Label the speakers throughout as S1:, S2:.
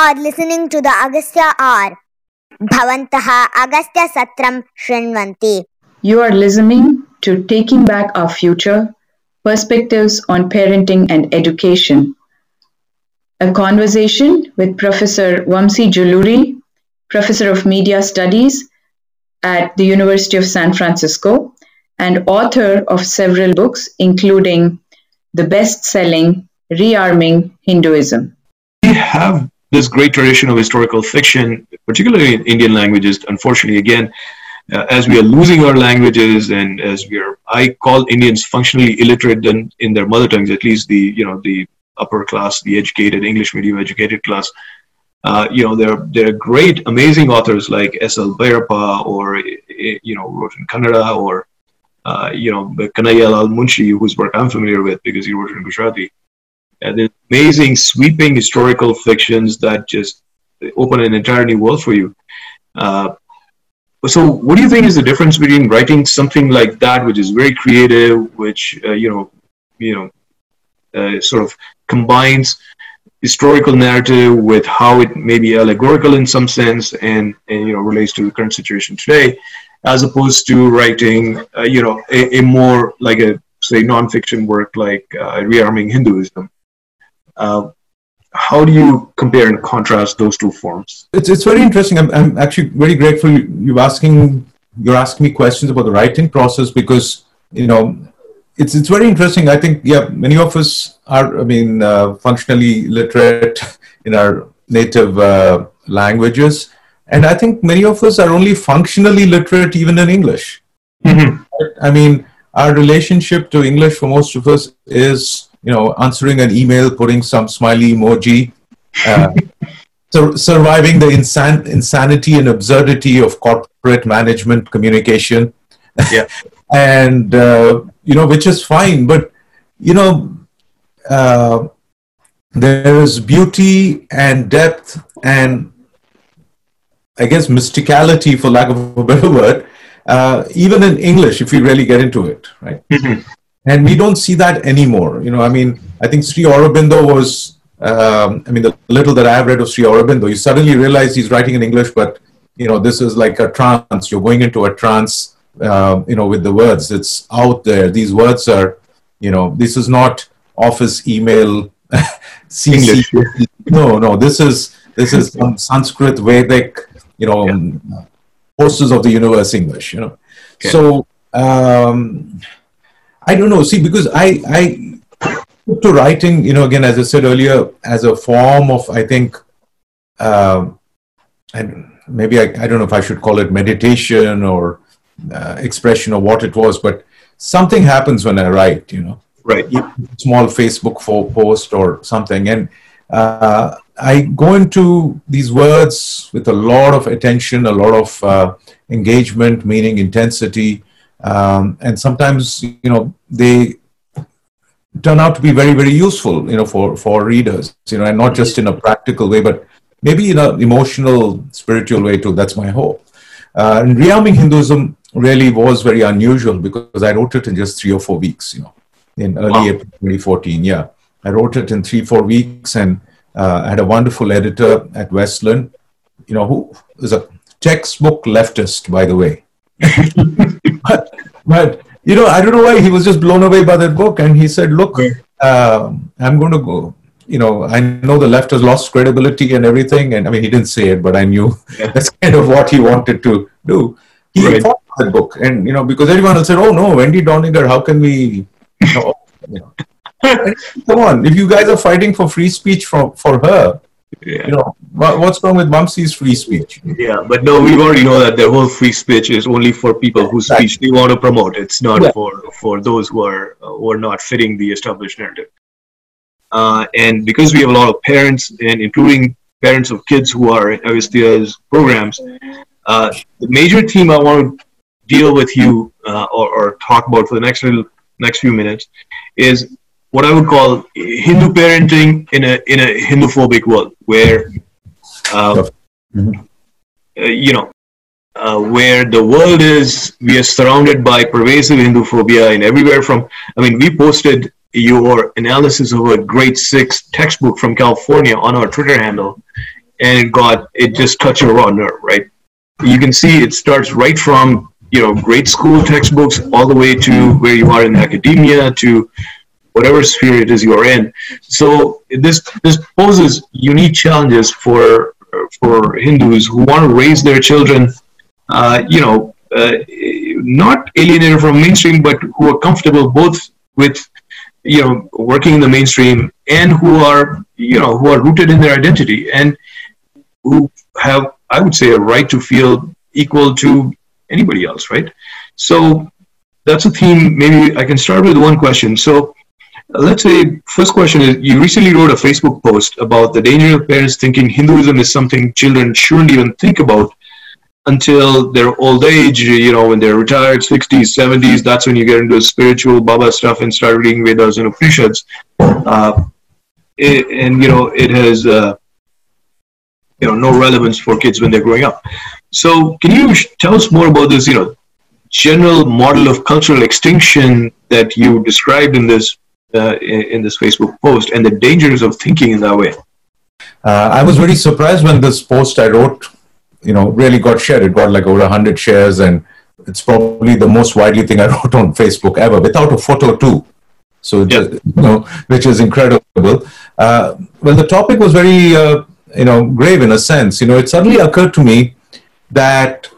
S1: are listening to the Agastya R. Bhavantaha Agastya Satram Shrinvanti.
S2: You are listening to Taking Back Our Future Perspectives on Parenting and Education. A conversation with Professor Vamsi Juluri, Professor of Media Studies at the University of San Francisco and author of several books, including the best selling Rearming Hinduism.
S3: We have this great tradition of historical fiction, particularly in Indian languages. Unfortunately, again, uh, as we are losing our languages and as we are, I call Indians functionally illiterate in, in their mother tongues, at least the, you know, the upper class, the educated, English medium educated class. Uh, you know, there, there are great, amazing authors like S.L. Bhairappa or, you know, wrote in Kannada or, uh, you know, Kanhaiya Lal Munshi, whose work I'm familiar with because he wrote in Gujarati. And there's amazing, sweeping historical fictions that just open an entire new world for you. Uh, so, what do you think is the difference between writing something like that, which is very creative, which uh, you know, you know, uh, sort of combines historical narrative with how it may be allegorical in some sense, and, and you know relates to the current situation today, as opposed to writing, uh, you know, a, a, more like a say nonfiction work like uh, rearming Hinduism. Uh, how do you compare and contrast those two forms?
S4: It's, it's very interesting. I'm, I'm actually very grateful you, asking you're asking me questions about the writing process because you know it's it's very interesting. I think yeah, many of us are I mean uh, functionally literate in our native uh, languages, and I think many of us are only functionally literate even in English. Mm-hmm. I mean, our relationship to English for most of us is you know, answering an email, putting some smiley emoji, uh, so surviving the insan- insanity and absurdity of corporate management communication.
S3: Yeah.
S4: and, uh, you know, which is fine. But, you know, uh, there is beauty and depth and I guess mysticality, for lack of a better word, uh, even in English, if you really get into it, right? Mm-hmm and we don't see that anymore. You know, I mean, I think Sri Aurobindo was, um, I mean, the little that I have read of Sri Aurobindo, you suddenly realize he's writing in English, but you know, this is like a trance. You're going into a trance, uh, you know, with the words. It's out there. These words are, you know, this is not office email.
S3: English.
S4: no, no. This is this is some Sanskrit Vedic, you know, yeah. forces of the universe English. You know, okay. so. Um, I don't know. See, because I I to writing, you know, again, as I said earlier, as a form of, I think, uh, and maybe I, I don't know if I should call it meditation or uh, expression of what it was, but something happens when I write, you know.
S3: Right.
S4: Small Facebook post or something, and uh, I go into these words with a lot of attention, a lot of uh, engagement, meaning intensity, um, and sometimes you know they turn out to be very very useful you know for for readers you know and not just in a practical way but maybe in an emotional spiritual way too. That's my hope. Uh, and rearming hinduism really was very unusual because i wrote it in just three or four weeks you know in early wow. april 2014 yeah. I wrote it in three four weeks and uh, i had a wonderful editor at westland you know who is a textbook leftist by the way but, but you know, I don't know why he was just blown away by that book, and he said, "Look, uh, I'm going to go." You know, I know the left has lost credibility and everything, and I mean, he didn't say it, but I knew yeah. that's kind of what he wanted to do. He right. fought that book, and you know, because everyone else said, "Oh no, Wendy Doniger, how can we?" You know, you know. come on, if you guys are fighting for free speech for for her, yeah. You know, what's wrong with Vamsi's free speech?
S3: Yeah, but no, we already know that their whole free speech is only for people whose speech they want to promote. It's not yeah. for for those who are uh, who are not fitting the established narrative. Uh, and because we have a lot of parents, and including parents of kids who are in Agastya's programs, uh, the major theme I want to deal with you uh, or, or talk about for the next little next few minutes is what I would call Hindu parenting in a in a Hindu-phobic world, where uh, mm-hmm. uh, you know uh, where the world is, we are surrounded by pervasive Hindu phobia and everywhere from. I mean, we posted your analysis of a grade six textbook from California on our Twitter handle, and it got it just touched your raw nerve, right? You can see it starts right from you know grade school textbooks all the way to where you are in academia to whatever sphere it is you're in. So this this poses unique challenges for for Hindus who want to raise their children, uh, you know, uh, not alienated from mainstream, but who are comfortable both with you know working in the mainstream and who are you know who are rooted in their identity and who have I would say a right to feel equal to anybody else, right? So that's a theme. Maybe I can start with one question. So let's say first question is you recently wrote a facebook post about the danger of parents thinking hinduism is something children shouldn't even think about until their old age you know when they're retired 60s 70s that's when you get into spiritual baba stuff and start reading vedas and upanishads. Uh, and you know it has uh, you know no relevance for kids when they're growing up. So can you tell us more about this you know general model of cultural extinction that you described in this uh, in, in, this Facebook post and the dangers of thinking in that way.
S4: Uh, I was very surprised when this post I wrote, you know, really got shared. It got like over 100 shares, and it's probably the most widely thing I wrote on Facebook ever, without a photo too. So, yeah. you know, which is incredible. Uh, well, the topic was very, uh, you know, grave in a sense. You know, it suddenly occurred to me that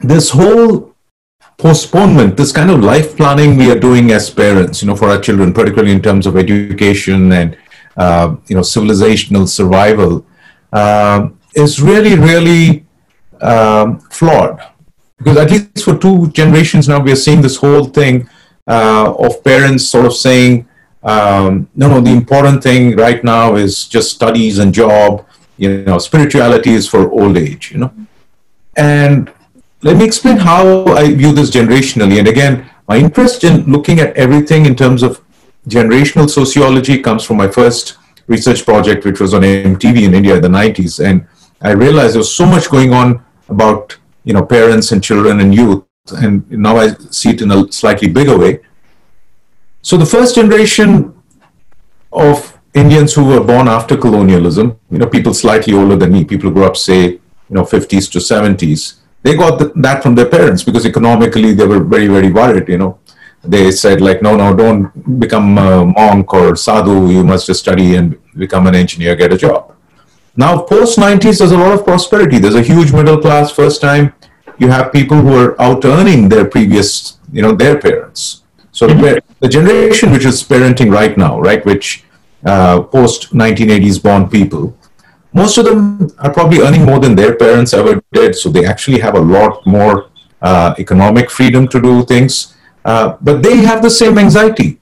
S4: this whole postponement, this kind of life planning we are doing as parents, you know, for our children, particularly in terms of education and, uh, you know, civilizational survival, uh, is really, really um, flawed. Because at least for two generations now, we are seeing this whole thing uh, of parents sort of saying, um, no, no, the important thing right now is just studies and job. You know, spirituality is for old age, you know. And let me explain how I view this generationally. And again, my interest in looking at everything in terms of generational sociology comes from my first research project, which was on MTV in India in the 90s. And I realized there was so much going on about you know parents and children and youth, and now I see it in a slightly bigger way. So the first generation of Indians who were born after colonialism, you know, people slightly older than me, people who grew up, say, you know, 50s to 70s, they got the, that from their parents because economically they were very very worried you know. They said like no no don't become a monk or sadhu. You must just study and become an engineer get a job. Now post 90s there's a lot of prosperity. There's a huge middle class. First time you have people who are out earning their previous you know their parents. So mm-hmm. the, the, generation which is parenting right now right which uh, post 1980s born people most of them are probably earning more than their parents ever did, so they actually have a lot more uh, economic freedom to do things. Uh, but they have the same anxiety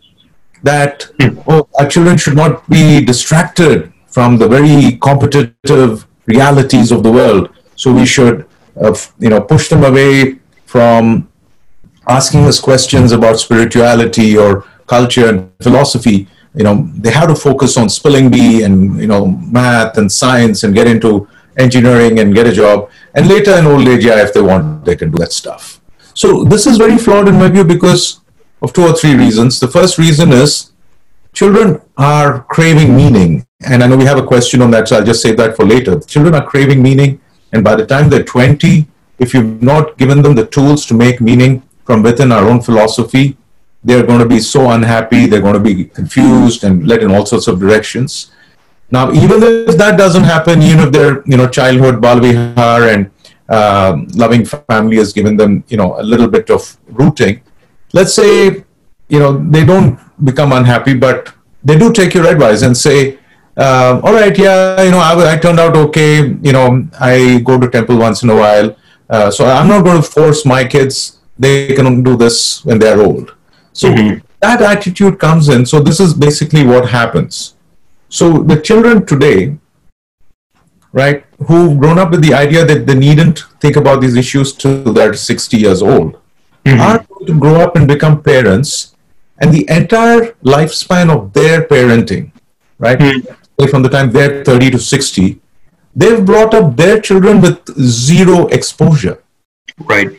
S4: that oh, our children should not be distracted from the very competitive realities of the world. So we should, uh, you know, push them away from asking us questions about spirituality or culture and philosophy you know they have to focus on spelling bee and you know math and science and get into engineering and get a job. And later in old age yeah if they want they can do that stuff. So this is very flawed in my view because of two or three reasons. The first reason is children are craving meaning. And i know we have a question on that so i'll just save that for later. Children are craving meaning. And by the time they're 20 if you've not given them the tools to make meaning from within our own philosophy they're going to be so unhappy, they're going to be confused and led in all sorts of directions. Now, even if that doesn't happen, even if their you know childhood balvihar and uh, loving family has given them you know a little bit of rooting, let's say you know they don't become unhappy, but they do take your advice and say, uh, all right, yeah, you know I, I, turned out okay. You know I go to temple once in a while, uh, so I'm not going to force my kids. They can do this when they're old. So mm-hmm. that attitude comes in. So this is basically what happens. So the children today, right, who've grown up with the idea that they needn't think about these issues till they're 60 years old, mm-hmm. are going to grow up and become parents, and the entire lifespan of their parenting, right, mm-hmm. from the time they're 30 to 60, they've brought up their children with zero exposure.
S3: Right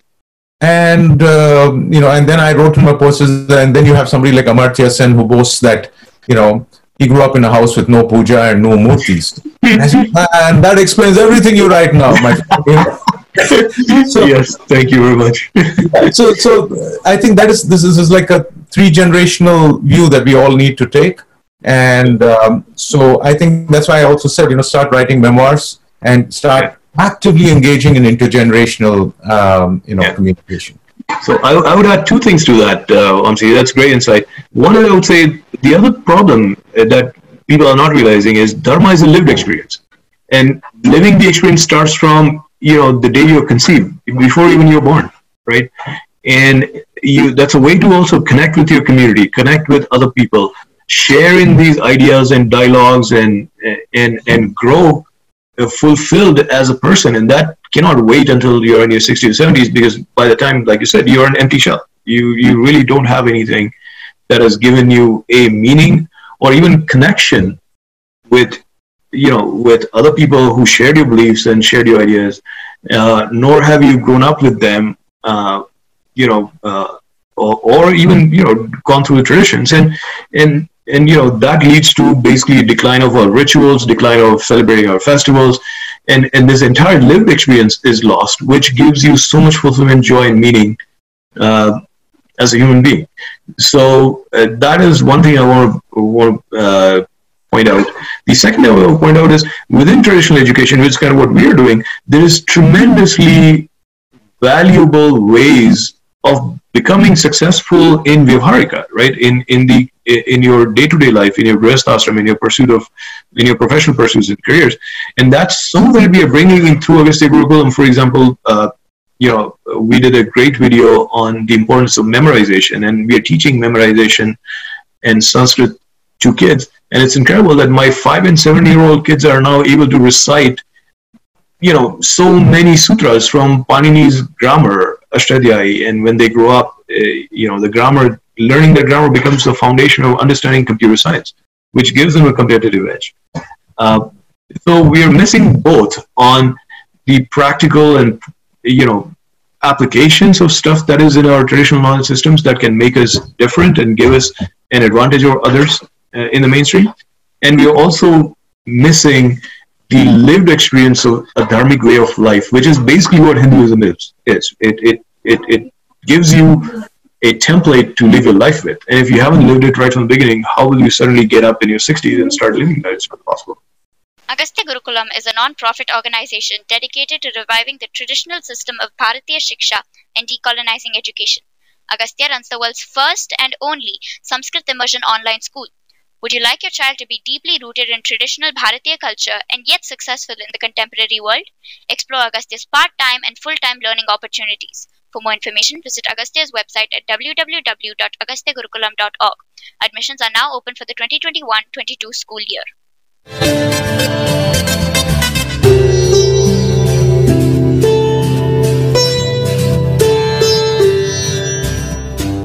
S4: and uh, you know and then i wrote in my posts and then you have somebody like amartya sen who boasts that you know he grew up in a house with no puja and no murtis. and that explains everything you write now, my friend.
S3: so, yes, thank you very much.
S4: so, so I think that is this is, is like a three generational view that we all need to take, and um, so I think that's why I also said you know start writing memoirs and start actively engaging in intergenerational um, you know yeah. communication.
S3: So I, I, would add two things to that, uh. That's great insight. One, I would say the other problem that people are not realizing is dharma is a lived experience, and living the experience starts from you know the day you're conceived before even you're born right and you that's a way to also connect with your community connect with other people share in these ideas and dialogues and and and grow uh, fulfilled as a person and that cannot wait until you're in your 60s or 70s because by the time like you said you're an empty shell. You you really don't have anything that has given you a meaning or even connection with you know with other people who shared your beliefs and shared your ideas uh, nor have you grown up with them uh, you know uh, or, or, even you know gone through the traditions. And and and you know that leads to basically decline of our rituals decline of celebrating our festivals. And and this entire lived experience is lost which gives you so much fulfillment joy and meaning uh, as a human being. So uh, that is one thing i want to want uh, point out. The second thing I want to point out is within traditional education, which is kind of what we are doing, there is tremendously valuable ways of becoming successful in Vyavharika, right? In in the in your day-to-day life, in your grihasthashram, in your pursuit of, in your professional pursuits and careers, and that's something we are bringing in through Agastya Gurukulam. For example, uh, you know, we did a great video on the importance of memorization, and we are teaching memorization and Sanskrit to kids. And it's incredible that my five and seven year old kids are now able to recite, you know, so many sutras from Panini's grammar, Ashtadhyayi. And when they grow up, uh, you know, the grammar, learning the grammar becomes the foundation of understanding computer science, which gives them a competitive edge. Uh, so we are missing both on the practical and, you know, applications of stuff that is in our traditional knowledge systems that can make us different and give us an advantage over others uh, in the mainstream. And we're also missing the hmm. lived experience of a dharmic way of life, which is basically what Hinduism is. is. It, it, it, it gives you a template to live your life with. And if you haven't lived it right from the beginning, how will you suddenly get up in your 60s and start living that? It's not possible.
S5: Agastya Gurukulam is a non-profit organization dedicated to reviving the traditional system of Bharatiya Shiksha and decolonizing education. Agastya runs the world's first and only Sanskrit immersion online school. Would you like your child to be deeply rooted in traditional Bharatiya culture and yet successful in the contemporary world? Explore Agastya's part-time and full-time learning opportunities. For more information, visit Agastya's website at www.agastyagurukulam.org. Admissions are now open for the 2021-22 school year.